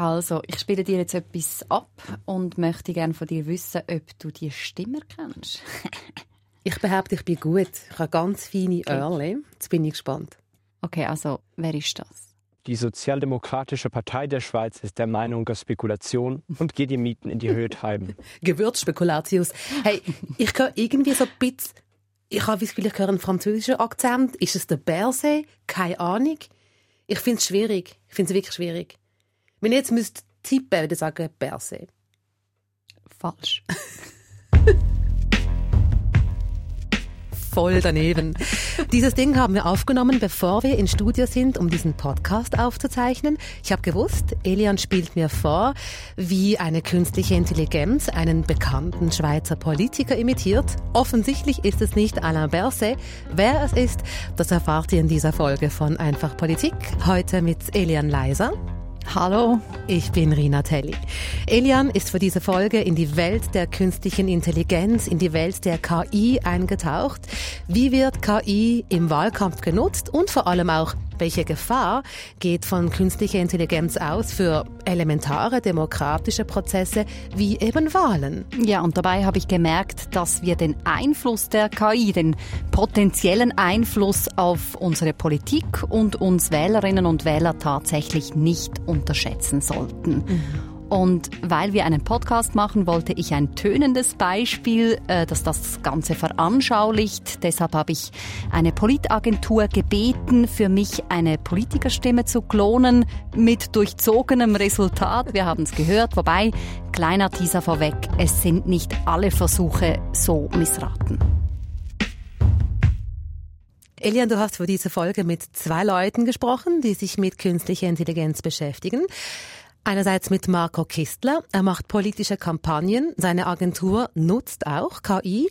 Also, ich spiele dir jetzt etwas ab und möchte gerne von dir wissen, ob du die Stimme kennst. ich behaupte, ich bin gut. Ich habe ganz feine Öhrchen. Jetzt bin ich gespannt. Okay, also, wer ist das? Die Sozialdemokratische Partei der Schweiz ist der Meinung, dass Spekulation und geht die Mieten in die Höhe treiben. Gewürzspekulatius. Hey, ich höre irgendwie so ein bisschen, ich habe das Gefühl, ich höre einen französischen Akzent. Ist es der Berse? Keine Ahnung. Ich finde es schwierig. Ich finde es wirklich schwierig. Wenn ich jetzt müsste tippen, würde ich sagen Berse. Falsch. voll daneben. Dieses Ding haben wir aufgenommen, bevor wir in Studio sind, um diesen Podcast aufzuzeichnen. Ich habe gewusst, Elian spielt mir vor, wie eine künstliche Intelligenz einen bekannten Schweizer Politiker imitiert. Offensichtlich ist es nicht Alain Berset. Wer es ist, das erfahrt ihr in dieser Folge von Einfach Politik. Heute mit Elian Leiser. Hallo, ich bin Rina Telli. Elian ist für diese Folge in die Welt der künstlichen Intelligenz, in die Welt der KI eingetaucht. Wie wird KI im Wahlkampf genutzt und vor allem auch, welche Gefahr geht von künstlicher Intelligenz aus für elementare demokratische Prozesse wie eben Wahlen? Ja, und dabei habe ich gemerkt, dass wir den Einfluss der KI, den potenziellen Einfluss auf unsere Politik und uns Wählerinnen und Wähler tatsächlich nicht unterschätzen sollten. Mhm. Und weil wir einen Podcast machen, wollte ich ein tönendes Beispiel, äh, das das Ganze veranschaulicht. Deshalb habe ich eine Politagentur gebeten, für mich eine Politikerstimme zu klonen mit durchzogenem Resultat. Wir haben es gehört. Wobei, kleiner Teaser vorweg, es sind nicht alle Versuche so missraten. Elian, du hast für diese Folge mit zwei Leuten gesprochen, die sich mit künstlicher Intelligenz beschäftigen. Einerseits mit Marco Kistler. Er macht politische Kampagnen. Seine Agentur nutzt auch KI.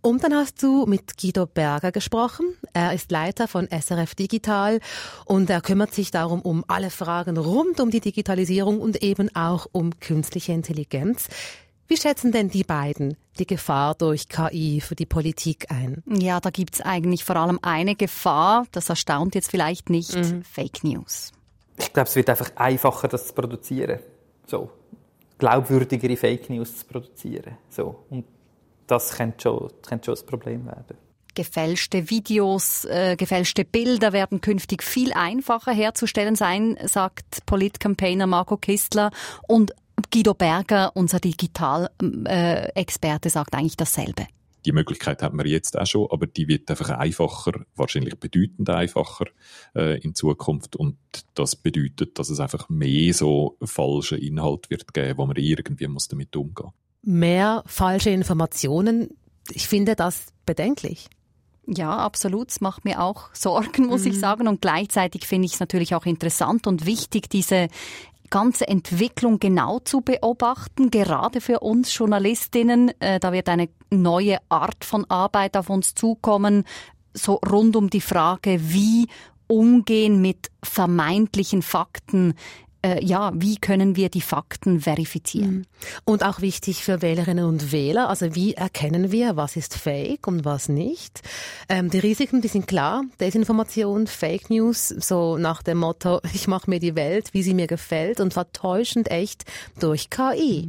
Und dann hast du mit Guido Berger gesprochen. Er ist Leiter von SRF Digital und er kümmert sich darum um alle Fragen rund um die Digitalisierung und eben auch um künstliche Intelligenz. Wie schätzen denn die beiden die Gefahr durch KI für die Politik ein? Ja, da gibt's eigentlich vor allem eine Gefahr, das erstaunt jetzt vielleicht nicht, mhm. Fake News ich glaube, es wird einfach einfacher, das zu produzieren. So. Glaubwürdigere Fake News zu produzieren. So. Und das könnte schon, könnte schon ein Problem werden. Gefälschte Videos, äh, gefälschte Bilder werden künftig viel einfacher herzustellen sein, sagt Politcampaigner Marco Kistler. Und Guido Berger, unser Digitalexperte, äh, sagt eigentlich dasselbe die Möglichkeit haben wir jetzt auch schon, aber die wird einfach einfacher, wahrscheinlich bedeutend einfacher äh, in Zukunft und das bedeutet, dass es einfach mehr so falsche Inhalt wird geben, wo man irgendwie muss damit umgehen. Mehr falsche Informationen, ich finde das bedenklich. Ja, absolut. Es macht mir auch Sorgen, muss mhm. ich sagen. Und gleichzeitig finde ich es natürlich auch interessant und wichtig, diese ganze Entwicklung genau zu beobachten, gerade für uns Journalistinnen. Äh, da wird eine neue Art von Arbeit auf uns zukommen, so rund um die Frage, wie umgehen mit vermeintlichen Fakten äh, ja, wie können wir die Fakten verifizieren? Mhm. Und auch wichtig für Wählerinnen und Wähler, also wie erkennen wir, was ist Fake und was nicht? Ähm, die Risiken, die sind klar. Desinformation, Fake News, so nach dem Motto, ich mache mir die Welt, wie sie mir gefällt und vertäuschend echt durch KI.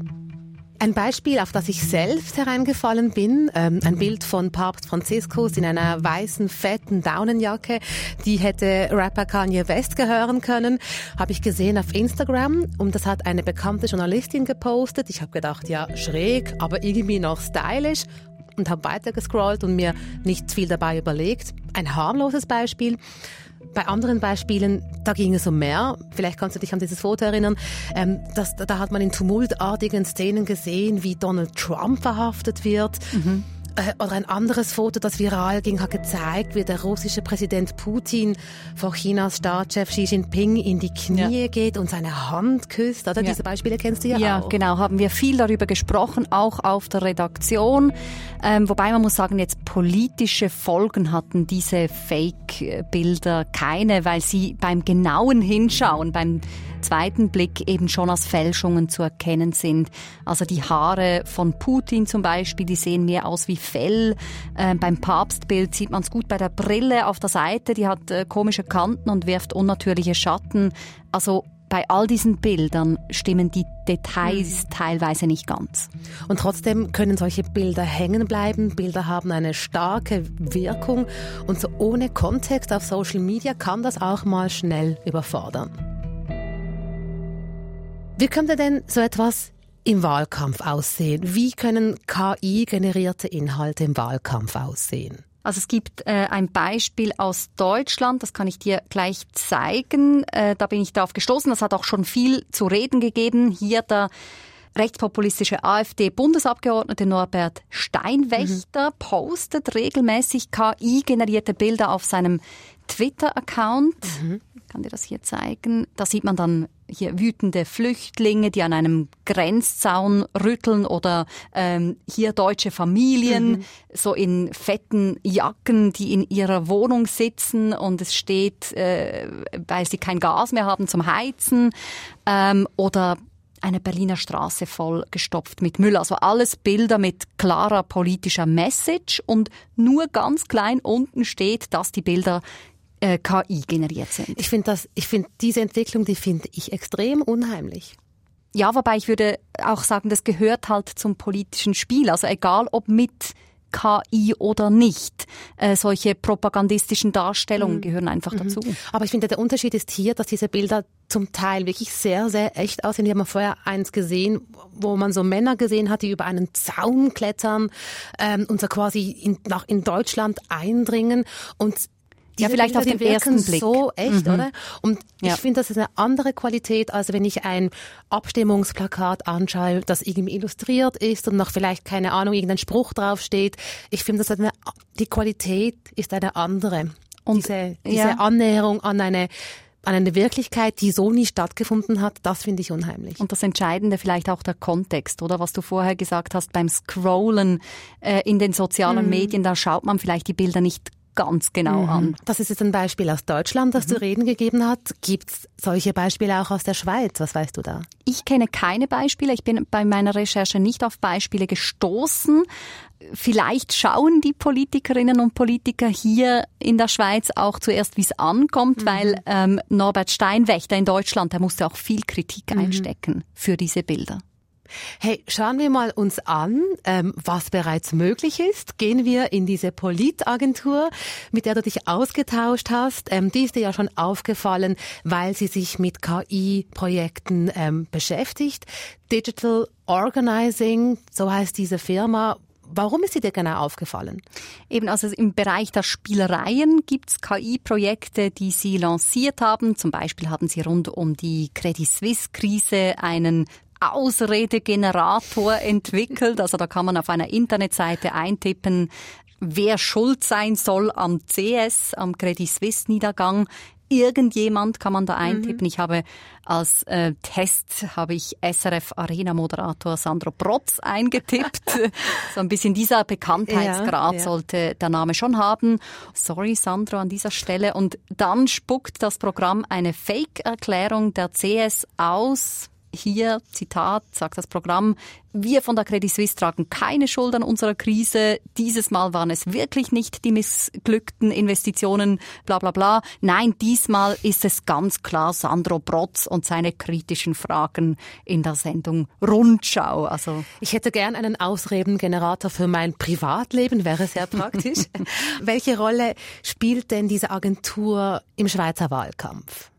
Ein Beispiel, auf das ich selbst hereingefallen bin, ähm, ein Bild von Papst Franziskus in einer weißen, fetten Daunenjacke, die hätte Rapper Kanye West gehören können, habe ich gesehen auf Instagram und das hat eine bekannte Journalistin gepostet. Ich habe gedacht, ja, schräg, aber irgendwie noch stylisch und habe weitergescrollt und mir nicht viel dabei überlegt. Ein harmloses Beispiel. Bei anderen Beispielen, da ging es um mehr. Vielleicht kannst du dich an dieses Foto erinnern. Ähm, das, da hat man in tumultartigen Szenen gesehen, wie Donald Trump verhaftet wird. Mhm. Äh, oder ein anderes Foto, das viral ging, hat gezeigt, wie der russische Präsident Putin vor Chinas Staatschef Xi Jinping in die Knie ja. geht und seine Hand küsst. Oder? Ja. Diese Beispiele kennst du ja, ja auch. Ja, genau. Haben wir viel darüber gesprochen, auch auf der Redaktion. Ähm, wobei man muss sagen, jetzt politische Folgen hatten diese Fake-Bilder keine, weil sie beim genauen Hinschauen, beim zweiten Blick eben schon als Fälschungen zu erkennen sind. Also die Haare von Putin zum Beispiel, die sehen mehr aus wie Fell. Äh, beim Papstbild sieht man es gut bei der Brille auf der Seite, die hat äh, komische Kanten und wirft unnatürliche Schatten. Also bei all diesen Bildern stimmen die Details mhm. teilweise nicht ganz. Und trotzdem können solche Bilder hängen bleiben. Bilder haben eine starke Wirkung und so ohne Kontext auf Social Media kann das auch mal schnell überfordern. Wie könnte denn so etwas im Wahlkampf aussehen? Wie können KI-generierte Inhalte im Wahlkampf aussehen? Also es gibt äh, ein Beispiel aus Deutschland, das kann ich dir gleich zeigen. Äh, da bin ich darauf gestoßen. Das hat auch schon viel zu reden gegeben. Hier der rechtspopulistische AfD-Bundesabgeordnete Norbert Steinwächter mhm. postet regelmäßig KI-generierte Bilder auf seinem Twitter-Account. Mhm. Ich kann dir das hier zeigen. Da sieht man dann hier wütende Flüchtlinge, die an einem Grenzzaun rütteln oder ähm, hier deutsche Familien mhm. so in fetten Jacken, die in ihrer Wohnung sitzen und es steht, äh, weil sie kein Gas mehr haben zum Heizen ähm, oder eine Berliner Straße voll gestopft mit Müll. Also alles Bilder mit klarer politischer Message und nur ganz klein unten steht, dass die Bilder äh, KI generiert sind. Ich finde das, ich finde diese Entwicklung, die finde ich extrem unheimlich. Ja, wobei ich würde auch sagen, das gehört halt zum politischen Spiel. Also egal ob mit KI oder nicht. Äh, solche propagandistischen Darstellungen mhm. gehören einfach mhm. dazu. Aber ich finde, der Unterschied ist hier, dass diese Bilder zum Teil wirklich sehr, sehr echt aussehen. Wir haben vorher eins gesehen, wo man so Männer gesehen hat, die über einen Zaun klettern ähm, und so quasi in, nach, in Deutschland eindringen. Und ja, vielleicht Bilder, auf den ersten Blick. so echt, mhm. oder? Und ja. ich finde, das ist eine andere Qualität, als wenn ich ein Abstimmungsplakat anschaue, das irgendwie illustriert ist und noch vielleicht, keine Ahnung, irgendein Spruch draufsteht. Ich finde, das eine, die Qualität ist eine andere. Und diese, diese ja. Annäherung an eine an eine Wirklichkeit, die so nie stattgefunden hat, das finde ich unheimlich. Und das Entscheidende vielleicht auch der Kontext, oder was du vorher gesagt hast beim Scrollen äh, in den sozialen mhm. Medien, da schaut man vielleicht die Bilder nicht ganz genau mhm. an. Das ist jetzt ein Beispiel aus Deutschland, das mhm. zu reden gegeben hat. Gibt es solche Beispiele auch aus der Schweiz? Was weißt du da? Ich kenne keine Beispiele. Ich bin bei meiner Recherche nicht auf Beispiele gestoßen. Vielleicht schauen die Politikerinnen und Politiker hier in der Schweiz auch zuerst, wie es ankommt, mhm. weil ähm, Norbert Steinwächter in Deutschland, der musste auch viel Kritik mhm. einstecken für diese Bilder. Hey, schauen wir mal uns an, ähm, was bereits möglich ist. Gehen wir in diese Politagentur, mit der du dich ausgetauscht hast. Ähm, die ist dir ja schon aufgefallen, weil sie sich mit KI-Projekten ähm, beschäftigt. Digital Organizing, so heißt diese Firma. Warum ist sie dir genau aufgefallen? Eben, also im Bereich der Spielereien gibt es KI-Projekte, die sie lanciert haben. Zum Beispiel haben sie rund um die Credit Suisse-Krise einen Ausredegenerator entwickelt. Also da kann man auf einer Internetseite eintippen, wer schuld sein soll am CS, am Credit Suisse Niedergang. Irgendjemand kann man da mhm. eintippen. Mhm. Ich habe als äh, Test habe ich SRF Arena Moderator Sandro Protz eingetippt. so ein bisschen dieser Bekanntheitsgrad ja, ja. sollte der Name schon haben. Sorry Sandro an dieser Stelle. Und dann spuckt das Programm eine Fake-Erklärung der CS aus hier, Zitat, sagt das Programm, wir von der Credit Suisse tragen keine Schuld an unserer Krise. Dieses Mal waren es wirklich nicht die missglückten Investitionen, bla bla bla. Nein, diesmal ist es ganz klar Sandro Brotz und seine kritischen Fragen in der Sendung Rundschau. Also ich hätte gern einen Ausredengenerator für mein Privatleben, wäre sehr praktisch. Welche Rolle spielt denn diese Agentur im Schweizer Wahlkampf?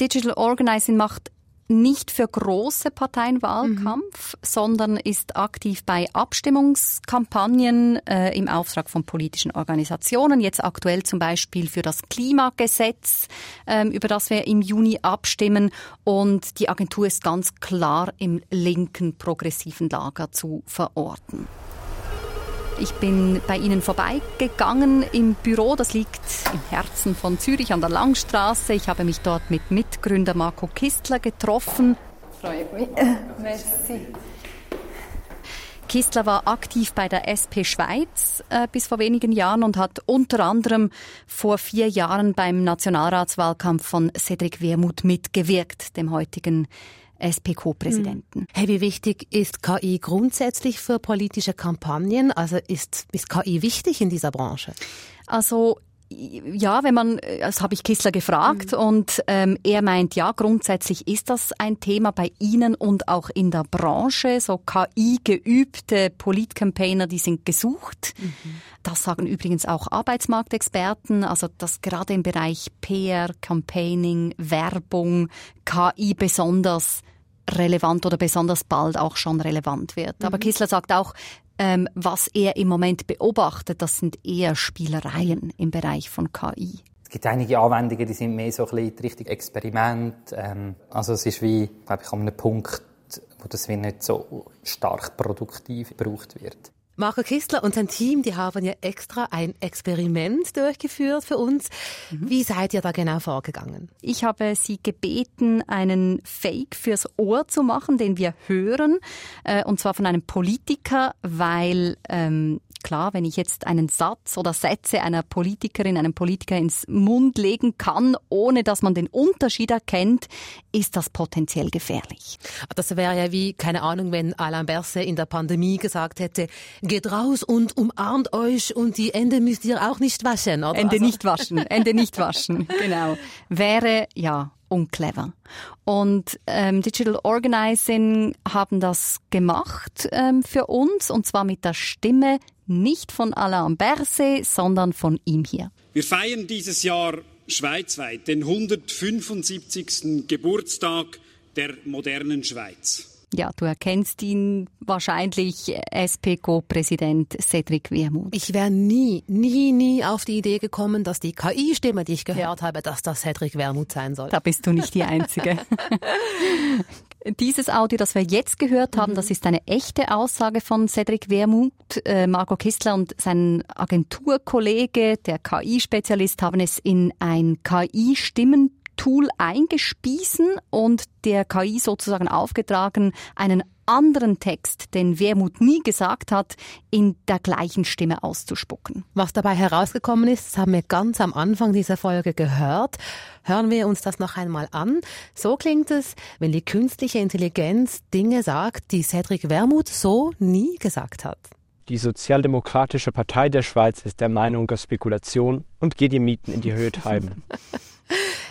Digital Organizing macht nicht für große Parteien Wahlkampf, mhm. sondern ist aktiv bei Abstimmungskampagnen äh, im Auftrag von politischen Organisationen. Jetzt aktuell zum Beispiel für das Klimagesetz, ähm, über das wir im Juni abstimmen. Und die Agentur ist ganz klar im linken progressiven Lager zu verorten. Ich bin bei Ihnen vorbeigegangen im Büro. Das liegt im Herzen von Zürich an der Langstraße. Ich habe mich dort mit Mitgründer Marco Kistler getroffen. Freut mich. Merci. Kistler war aktiv bei der SP Schweiz äh, bis vor wenigen Jahren und hat unter anderem vor vier Jahren beim Nationalratswahlkampf von Cedric Wermuth mitgewirkt, dem heutigen SPK-Präsidenten. Hm. Hey, wie wichtig ist KI grundsätzlich für politische Kampagnen? Also ist, ist KI wichtig in dieser Branche? Also Ja, wenn man, das habe ich Kissler gefragt mhm. und ähm, er meint, ja, grundsätzlich ist das ein Thema bei Ihnen und auch in der Branche. So KI-geübte Politcampaigner, die sind gesucht. Mhm. Das sagen übrigens auch Arbeitsmarktexperten, also dass gerade im Bereich PR, Campaigning, Werbung, KI besonders relevant oder besonders bald auch schon relevant wird. Mhm. Aber Kissler sagt auch, ähm, was er im Moment beobachtet, das sind eher Spielereien im Bereich von KI. Es gibt einige Anwendungen, die sind mehr so ein bisschen Richtung Experiment. Ähm, also es ist wie, glaube ich, an einem Punkt, wo das wie nicht so stark produktiv gebraucht wird. Marco Kistler und sein Team, die haben ja extra ein Experiment durchgeführt für uns. Mhm. Wie seid ihr da genau vorgegangen? Ich habe sie gebeten, einen Fake fürs Ohr zu machen, den wir hören, äh, und zwar von einem Politiker, weil ähm, klar, wenn ich jetzt einen Satz oder Sätze einer Politikerin, einem Politiker ins Mund legen kann, ohne dass man den Unterschied erkennt, ist das potenziell gefährlich. Das wäre ja wie, keine Ahnung, wenn Alain Berset in der Pandemie gesagt hätte, geht raus und umarmt euch und die Ende müsst ihr auch nicht waschen, oder? Ende also. nicht waschen, Ende nicht waschen, genau. Wäre, ja, unclever. Und ähm, Digital Organizing haben das gemacht ähm, für uns und zwar mit der Stimme nicht von Alain Berset, sondern von ihm hier. Wir feiern dieses Jahr schweizweit den 175. Geburtstag der modernen Schweiz. Ja, du erkennst ihn wahrscheinlich, SPCO-Präsident Cedric Wermuth. Ich wäre nie, nie, nie auf die Idee gekommen, dass die KI-Stimme, die ich gehört habe, dass das Cedric Wermuth sein soll. Da bist du nicht die Einzige. Dieses Audio, das wir jetzt gehört haben, mhm. das ist eine echte Aussage von Cedric Wermuth. Äh, Marco Kistler und sein Agenturkollege, der KI-Spezialist, haben es in ein KI-Stimmen Tool eingespiesen und der KI sozusagen aufgetragen, einen anderen Text, den Wermut nie gesagt hat, in der gleichen Stimme auszuspucken. Was dabei herausgekommen ist, das haben wir ganz am Anfang dieser Folge gehört. Hören wir uns das noch einmal an. So klingt es, wenn die künstliche Intelligenz Dinge sagt, die Cedric Wermuth so nie gesagt hat. Die Sozialdemokratische Partei der Schweiz ist der Meinung, dass Spekulation und geht die Mieten in die Höhe treiben.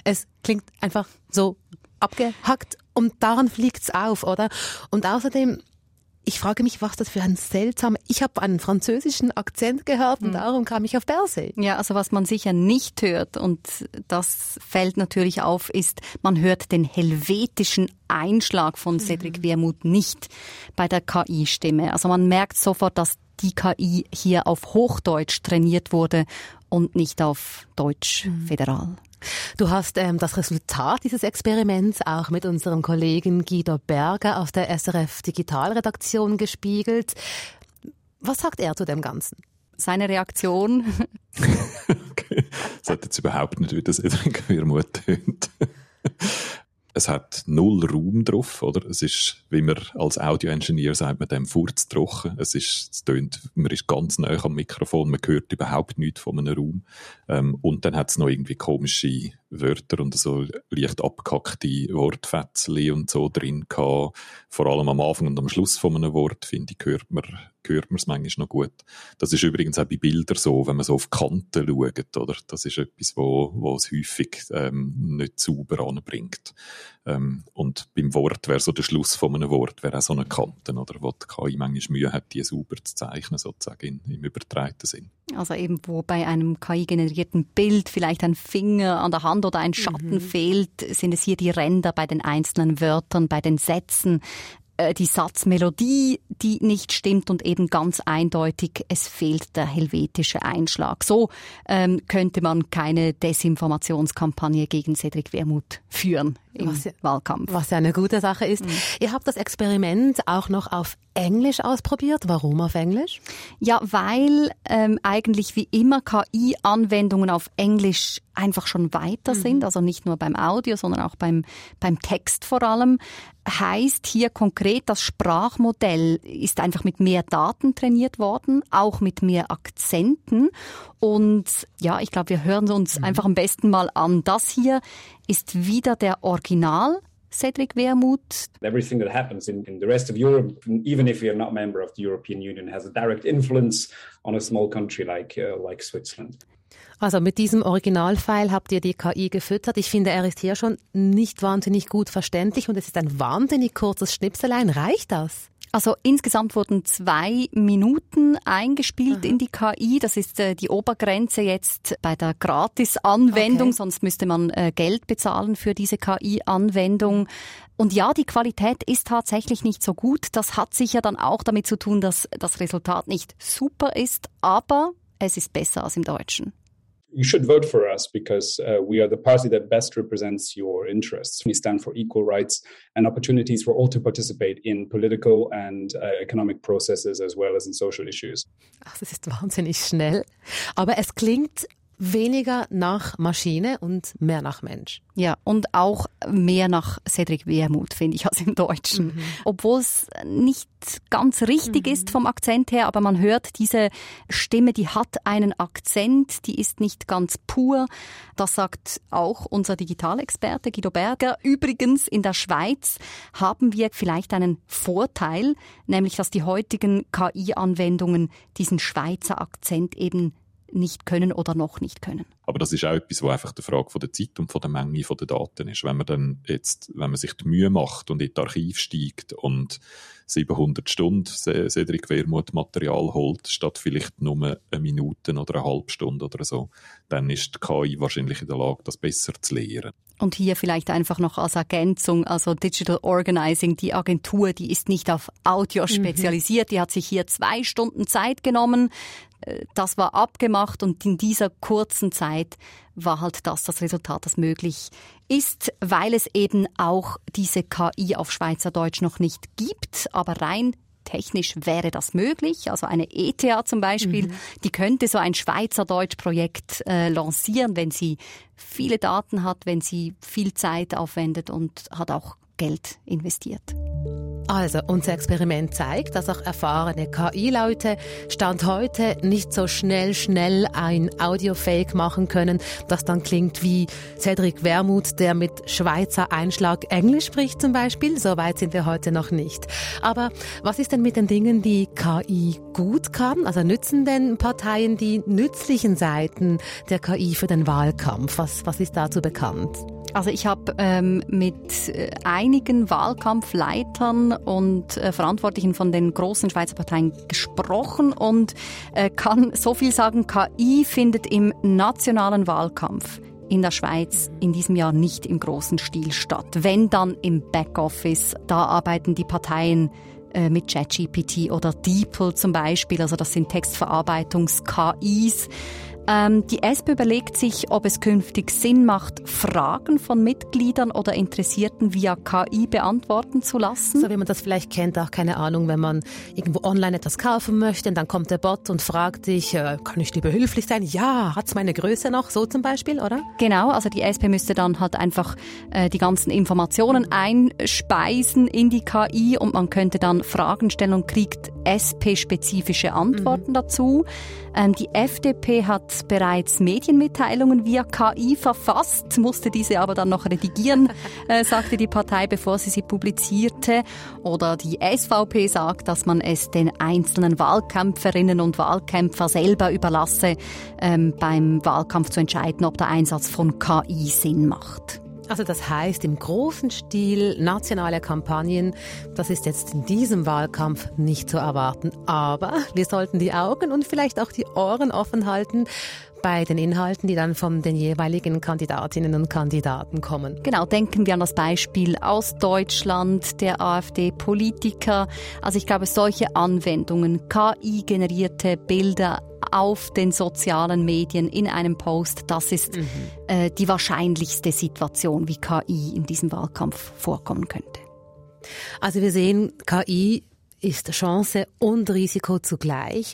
Es klingt einfach so abgehackt und daran fliegt's auf, oder? Und außerdem, ich frage mich, was das für ein seltsamer. Ich habe einen französischen Akzent gehört und mhm. darum kam ich auf Berse. Ja, also was man sicher nicht hört und das fällt natürlich auf, ist, man hört den helvetischen Einschlag von Cedric mhm. Wermuth nicht bei der KI-Stimme. Also man merkt sofort, dass die KI hier auf Hochdeutsch trainiert wurde und nicht auf Deutsch mhm. föderal. Du hast ähm, das Resultat dieses Experiments auch mit unserem Kollegen Guido Berger aus der SRF Digitalredaktion gespiegelt. Was sagt er zu dem Ganzen? Seine Reaktion? okay. Das hat jetzt überhaupt nicht, wie das Edwin Wermuth tönt es hat null Raum drauf, oder? Es ist, wie man als Audio-Engineer sagt, man dem Furz trocken. Es ist, es tönt, man ist ganz nah am Mikrofon, man hört überhaupt nichts von einem Raum. Ähm, und dann hat es noch irgendwie komische Wörter und so leicht abgehackte Wortfetzchen und so drin gehabt. Vor allem am Anfang und am Schluss von einem Wort, finde ich, hört man, hört man es manchmal noch gut. Das ist übrigens auch bei Bildern so, wenn man so auf Kanten schaut, oder? Das ist etwas, wo, wo es häufig ähm, nicht sauber anbringt. Ähm, und beim Wort wäre so der Schluss von einem Wort, wäre auch so eine Kante, oder? Wo die KI manchmal Mühe hat, die sauber zu zeichnen, sozusagen im übertreiten Sinn. Also eben, wo bei einem KI-generierten Bild vielleicht ein Finger an der Hand oder ein Schatten mhm. fehlt, sind es hier die Ränder bei den einzelnen Wörtern, bei den Sätzen, äh, die Satzmelodie, die nicht stimmt und eben ganz eindeutig, es fehlt der helvetische Einschlag. So ähm, könnte man keine Desinformationskampagne gegen Cedric Wermuth führen im was, Wahlkampf. Was ja eine gute Sache ist. Mhm. Ihr habt das Experiment auch noch auf Englisch ausprobiert. Warum auf Englisch? Ja, weil ähm, eigentlich wie immer KI-Anwendungen auf Englisch einfach schon weiter mhm. sind, also nicht nur beim Audio, sondern auch beim, beim Text vor allem. Heißt hier konkret, das Sprachmodell ist einfach mit mehr Daten trainiert worden, auch mit mehr Akzenten. Und ja, ich glaube, wir hören uns mhm. einfach am besten mal an. Das hier ist wieder der Original Cedric Wermuth. Everything that happens in, in the rest of Europe, even if you're not a member of the European Union, has a direct influence on a small country like, uh, like Switzerland. Also mit diesem Originalfile habt ihr die KI gefüttert. Ich finde, er ist hier schon nicht wahnsinnig gut verständlich und es ist ein wahnsinnig kurzes Schnipselein. Reicht das? Also insgesamt wurden zwei Minuten eingespielt Aha. in die KI. Das ist äh, die Obergrenze jetzt bei der Gratis-Anwendung, okay. sonst müsste man äh, Geld bezahlen für diese KI-Anwendung. Und ja, die Qualität ist tatsächlich nicht so gut. Das hat sicher dann auch damit zu tun, dass das Resultat nicht super ist, aber es ist besser als im Deutschen. You should vote for us because uh, we are the party that best represents your interests. We stand for equal rights and opportunities for all to participate in political and uh, economic processes as well as in social issues. Ach, das ist wahnsinnig schnell. Aber es klingt weniger nach Maschine und mehr nach Mensch. Ja, und auch mehr nach Cedric Wermuth, finde ich, als im Deutschen. Mhm. Obwohl es nicht ganz richtig mhm. ist vom Akzent her, aber man hört diese Stimme, die hat einen Akzent, die ist nicht ganz pur. Das sagt auch unser Digitalexperte Guido Berger. Übrigens, in der Schweiz haben wir vielleicht einen Vorteil, nämlich dass die heutigen KI-Anwendungen diesen Schweizer Akzent eben nicht können oder noch nicht können. Aber das ist auch etwas, wo einfach die Frage von der Zeit und von der Menge von der Daten ist. Wenn man dann jetzt, wenn man sich die Mühe macht und in das Archiv steigt und 700 Stunden Cedric Wermuth Material holt, statt vielleicht nur eine Minute oder eine halbe Stunde oder so, dann ist die KI wahrscheinlich in der Lage, das besser zu lehren. Und hier vielleicht einfach noch als Ergänzung, also Digital Organizing, die Agentur, die ist nicht auf Audio mhm. spezialisiert, die hat sich hier zwei Stunden Zeit genommen, das war abgemacht und in dieser kurzen Zeit war halt das das Resultat, das möglich ist, weil es eben auch diese KI auf Schweizerdeutsch noch nicht gibt, aber rein technisch wäre das möglich. Also eine ETH zum Beispiel, mhm. die könnte so ein Schweizerdeutsch-Projekt äh, lancieren, wenn sie viele Daten hat, wenn sie viel Zeit aufwendet und hat auch Geld investiert. Also, unser Experiment zeigt, dass auch erfahrene KI-Leute Stand heute nicht so schnell, schnell ein Audio-Fake machen können, das dann klingt wie Cedric Wermuth, der mit Schweizer Einschlag Englisch spricht zum Beispiel. So weit sind wir heute noch nicht. Aber was ist denn mit den Dingen, die KI gut kann? Also nützen denn Parteien die nützlichen Seiten der KI für den Wahlkampf? Was, was ist dazu bekannt? Also ich habe ähm, mit äh, einigen Wahlkampfleitern und äh, Verantwortlichen von den großen Schweizer Parteien gesprochen und äh, kann so viel sagen, KI findet im nationalen Wahlkampf in der Schweiz in diesem Jahr nicht im großen Stil statt. Wenn dann im Backoffice, da arbeiten die Parteien äh, mit ChatGPT oder DeepL zum Beispiel, also das sind Textverarbeitungs-KIs. Ähm, die SP überlegt sich, ob es künftig Sinn macht, Fragen von Mitgliedern oder Interessierten via KI beantworten zu lassen. So wie man das vielleicht kennt, auch keine Ahnung, wenn man irgendwo online etwas kaufen möchte, dann kommt der Bot und fragt dich, äh, kann ich dir behilflich sein? Ja, hat's meine Größe noch? So zum Beispiel, oder? Genau, also die SP müsste dann halt einfach äh, die ganzen Informationen einspeisen in die KI und man könnte dann Fragen stellen und kriegt SP-spezifische Antworten mhm. dazu. Ähm, die FDP hat bereits Medienmitteilungen via KI verfasst, musste diese aber dann noch redigieren, äh, sagte die Partei, bevor sie sie publizierte. Oder die SVP sagt, dass man es den einzelnen Wahlkämpferinnen und Wahlkämpfer selber überlasse, ähm, beim Wahlkampf zu entscheiden, ob der Einsatz von KI Sinn macht. Also das heißt im großen Stil nationale Kampagnen, das ist jetzt in diesem Wahlkampf nicht zu erwarten. Aber wir sollten die Augen und vielleicht auch die Ohren offen halten bei den Inhalten, die dann von den jeweiligen Kandidatinnen und Kandidaten kommen. Genau, denken wir an das Beispiel aus Deutschland der AfD-Politiker. Also ich glaube, solche Anwendungen, KI-generierte Bilder, auf den sozialen Medien in einem Post. Das ist mhm. äh, die wahrscheinlichste Situation, wie KI in diesem Wahlkampf vorkommen könnte. Also wir sehen, KI ist Chance und Risiko zugleich.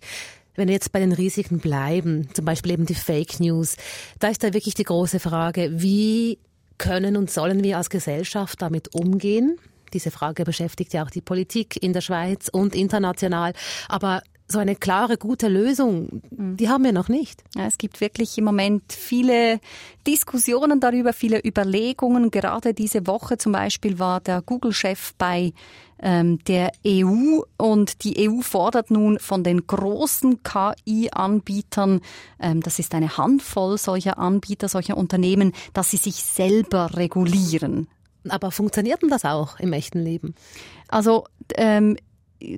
Wenn wir jetzt bei den Risiken bleiben, zum Beispiel eben die Fake News, da ist da wirklich die große Frage, wie können und sollen wir als Gesellschaft damit umgehen? Diese Frage beschäftigt ja auch die Politik in der Schweiz und international. Aber so eine klare, gute Lösung, mhm. die haben wir noch nicht. Ja, es gibt wirklich im Moment viele Diskussionen darüber, viele Überlegungen. Gerade diese Woche zum Beispiel war der Google-Chef bei ähm, der EU und die EU fordert nun von den großen KI-Anbietern, ähm, das ist eine Handvoll solcher Anbieter, solcher Unternehmen, dass sie sich selber regulieren. Aber funktioniert denn das auch im echten Leben? Also ähm,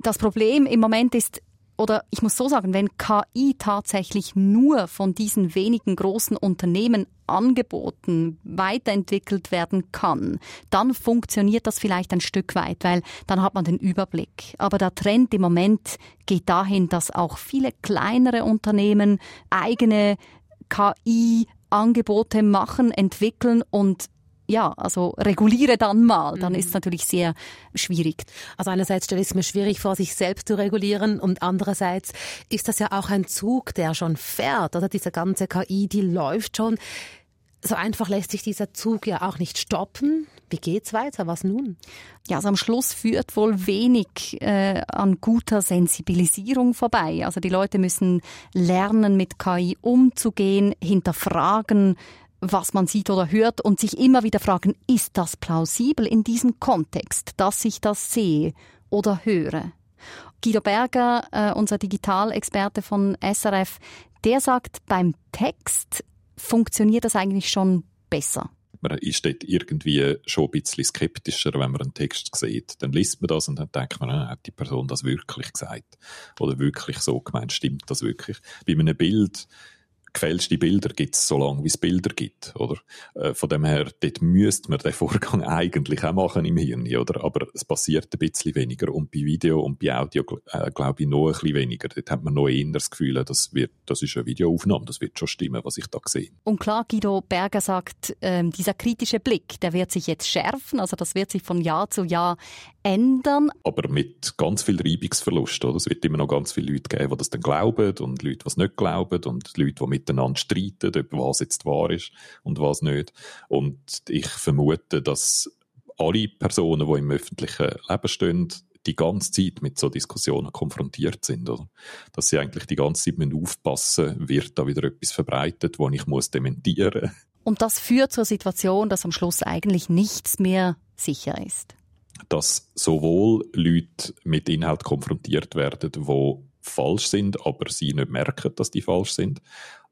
das Problem im Moment ist, oder ich muss so sagen, wenn KI tatsächlich nur von diesen wenigen großen Unternehmen angeboten, weiterentwickelt werden kann, dann funktioniert das vielleicht ein Stück weit, weil dann hat man den Überblick. Aber der Trend im Moment geht dahin, dass auch viele kleinere Unternehmen eigene KI-Angebote machen, entwickeln und ja, also reguliere dann mal, dann mhm. ist es natürlich sehr schwierig. Also einerseits stelle ich es mir schwierig vor, sich selbst zu regulieren und andererseits ist das ja auch ein Zug, der schon fährt, oder diese ganze KI, die läuft schon. So einfach lässt sich dieser Zug ja auch nicht stoppen. Wie geht's weiter? Was nun? Ja, also am Schluss führt wohl wenig äh, an guter Sensibilisierung vorbei. Also die Leute müssen lernen, mit KI umzugehen, hinterfragen, was man sieht oder hört und sich immer wieder fragen, ist das plausibel in diesem Kontext, dass ich das sehe oder höre? Guido Berger, äh, unser Digitalexperte von SRF, der sagt, beim Text funktioniert das eigentlich schon besser. Man ist dort irgendwie schon ein bisschen skeptischer, wenn man einen Text sieht. Dann liest man das und dann denkt man, ah, hat die Person das wirklich gesagt? Oder wirklich so gemeint? Stimmt das wirklich? Bei einem Bild gefälschte Bilder gibt es so lange, wie es Bilder gibt, oder? Äh, von dem her, dort müsste man den Vorgang eigentlich auch machen im Hirn, oder? Aber es passiert ein bisschen weniger. Und bei Video und bei Audio, äh, glaube ich, noch ein bisschen weniger. Dort hat man noch eher das Gefühl, das, wird, das ist eine Videoaufnahme, das wird schon stimmen, was ich da sehe. Und klar, Guido Berger sagt, ähm, dieser kritische Blick, der wird sich jetzt schärfen, also das wird sich von Jahr zu Jahr ändern. Aber mit ganz viel Reibungsverlust, oder? Es wird immer noch ganz viele Leute geben, die das dann glauben und Leute, die es nicht glauben und Leute, die mit miteinander streiten, ob was jetzt wahr ist und was nicht. Und ich vermute, dass alle Personen, die im öffentlichen Leben stehen, die ganze Zeit mit so Diskussionen konfrontiert sind. Oder? Dass sie eigentlich die ganze Zeit aufpassen müssen, wird da wieder etwas verbreitet, wo ich muss dementieren Und das führt zur Situation, dass am Schluss eigentlich nichts mehr sicher ist. Dass sowohl Leute mit Inhalt konfrontiert werden, die falsch sind, aber sie nicht merken, dass die falsch sind,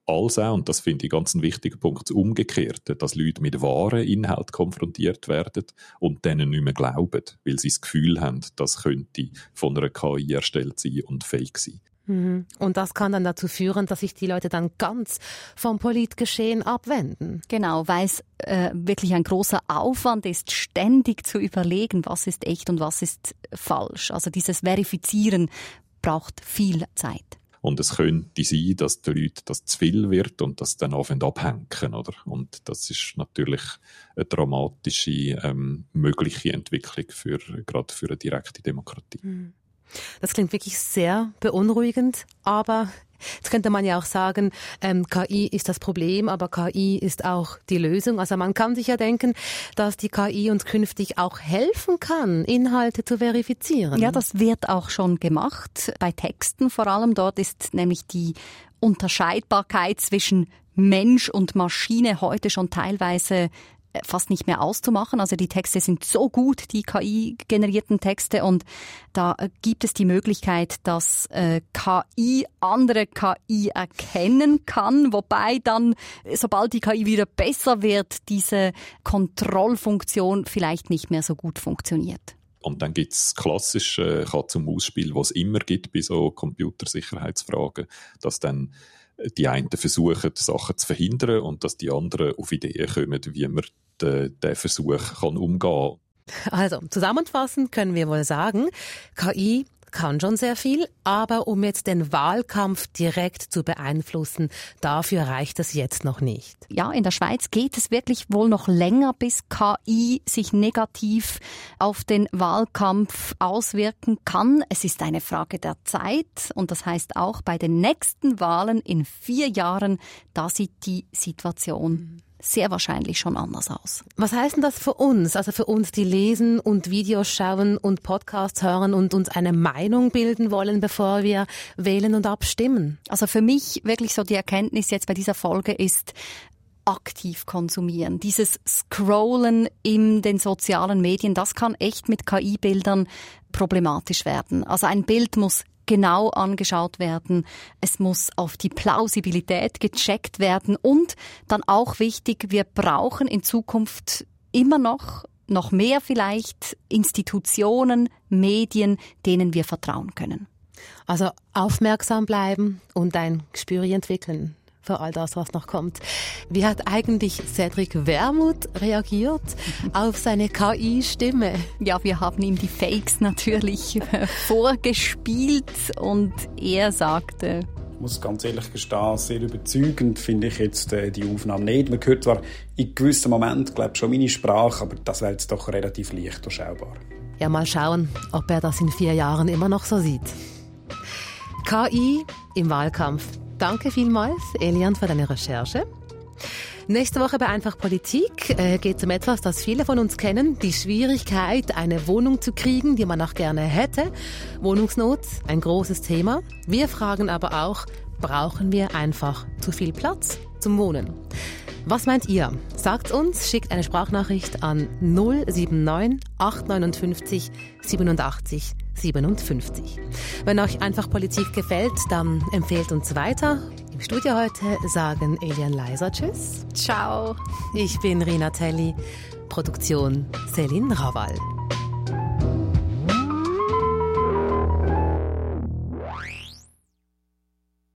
als auch, und das finde ich ganz ein wichtiger Punkt, das Umgekehrte, dass Leute mit wahren Inhalt konfrontiert werden und denen nicht mehr glauben, weil sie das Gefühl haben, das könnte von einer KI erstellt sein und fake sein. Mhm. Und das kann dann dazu führen, dass sich die Leute dann ganz vom Politgeschehen abwenden. Genau, weil es äh, wirklich ein großer Aufwand ist, ständig zu überlegen, was ist echt und was ist falsch. Also dieses Verifizieren braucht viel Zeit. Und es könnte sein, dass die Leute das zu viel wird und das dann anfangen abhängen, oder? Und das ist natürlich eine dramatische, ähm, mögliche Entwicklung für, gerade für eine direkte Demokratie. Mhm. Das klingt wirklich sehr beunruhigend, aber Jetzt könnte man ja auch sagen, ähm, KI ist das Problem, aber KI ist auch die Lösung. Also man kann sich ja denken, dass die KI uns künftig auch helfen kann, Inhalte zu verifizieren. Ja, das wird auch schon gemacht. Bei Texten vor allem. Dort ist nämlich die Unterscheidbarkeit zwischen Mensch und Maschine heute schon teilweise fast nicht mehr auszumachen. Also die Texte sind so gut, die KI-generierten Texte, und da gibt es die Möglichkeit, dass äh, KI andere KI erkennen kann, wobei dann, sobald die KI wieder besser wird, diese Kontrollfunktion vielleicht nicht mehr so gut funktioniert. Und dann gibt's klassische äh, zum Ausspiel, was es immer gibt bei so Computersicherheitsfragen, dass dann die einen versuchen, Sachen zu verhindern und dass die anderen auf Ideen kommen, wie man den Versuch kann umgehen kann. Also, zusammenfassend können wir wohl sagen, KI kann schon sehr viel, aber um jetzt den Wahlkampf direkt zu beeinflussen, dafür reicht es jetzt noch nicht. Ja, in der Schweiz geht es wirklich wohl noch länger, bis KI sich negativ auf den Wahlkampf auswirken kann. Es ist eine Frage der Zeit und das heißt auch bei den nächsten Wahlen in vier Jahren, da sieht die Situation sehr wahrscheinlich schon anders aus. Was heißt denn das für uns? Also für uns, die lesen und Videos schauen und Podcasts hören und uns eine Meinung bilden wollen, bevor wir wählen und abstimmen? Also für mich wirklich so die Erkenntnis jetzt bei dieser Folge ist, aktiv konsumieren. Dieses Scrollen in den sozialen Medien, das kann echt mit KI-Bildern problematisch werden. Also ein Bild muss genau angeschaut werden. Es muss auf die Plausibilität gecheckt werden und dann auch wichtig, wir brauchen in Zukunft immer noch noch mehr vielleicht Institutionen, Medien, denen wir vertrauen können. Also aufmerksam bleiben und ein Gespür entwickeln für all das, was noch kommt. Wie hat eigentlich Cedric Wermuth reagiert auf seine KI-Stimme? Ja, wir haben ihm die Fakes natürlich vorgespielt und er sagte, ich muss ganz ehrlich gestehen, sehr überzeugend finde ich jetzt äh, die Aufnahme nicht. Man hört zwar in gewissen Momenten, glaube schon meine Sprache, aber das wäre jetzt doch relativ leicht durchschaubar. Ja, mal schauen, ob er das in vier Jahren immer noch so sieht. KI im Wahlkampf. Danke vielmals, Elian, für deine Recherche. Nächste Woche bei Einfach Politik äh, geht es um etwas, das viele von uns kennen, die Schwierigkeit, eine Wohnung zu kriegen, die man auch gerne hätte. Wohnungsnot, ein großes Thema. Wir fragen aber auch, brauchen wir einfach zu viel Platz zum Wohnen? Was meint ihr? Sagt uns, schickt eine Sprachnachricht an 079 859 87 57. Wenn euch einfach Politik gefällt, dann empfehlt uns weiter. Im Studio heute sagen Elian Leiser Tschüss. Ciao. Ich bin Rina Telli. Produktion Selin Rawal.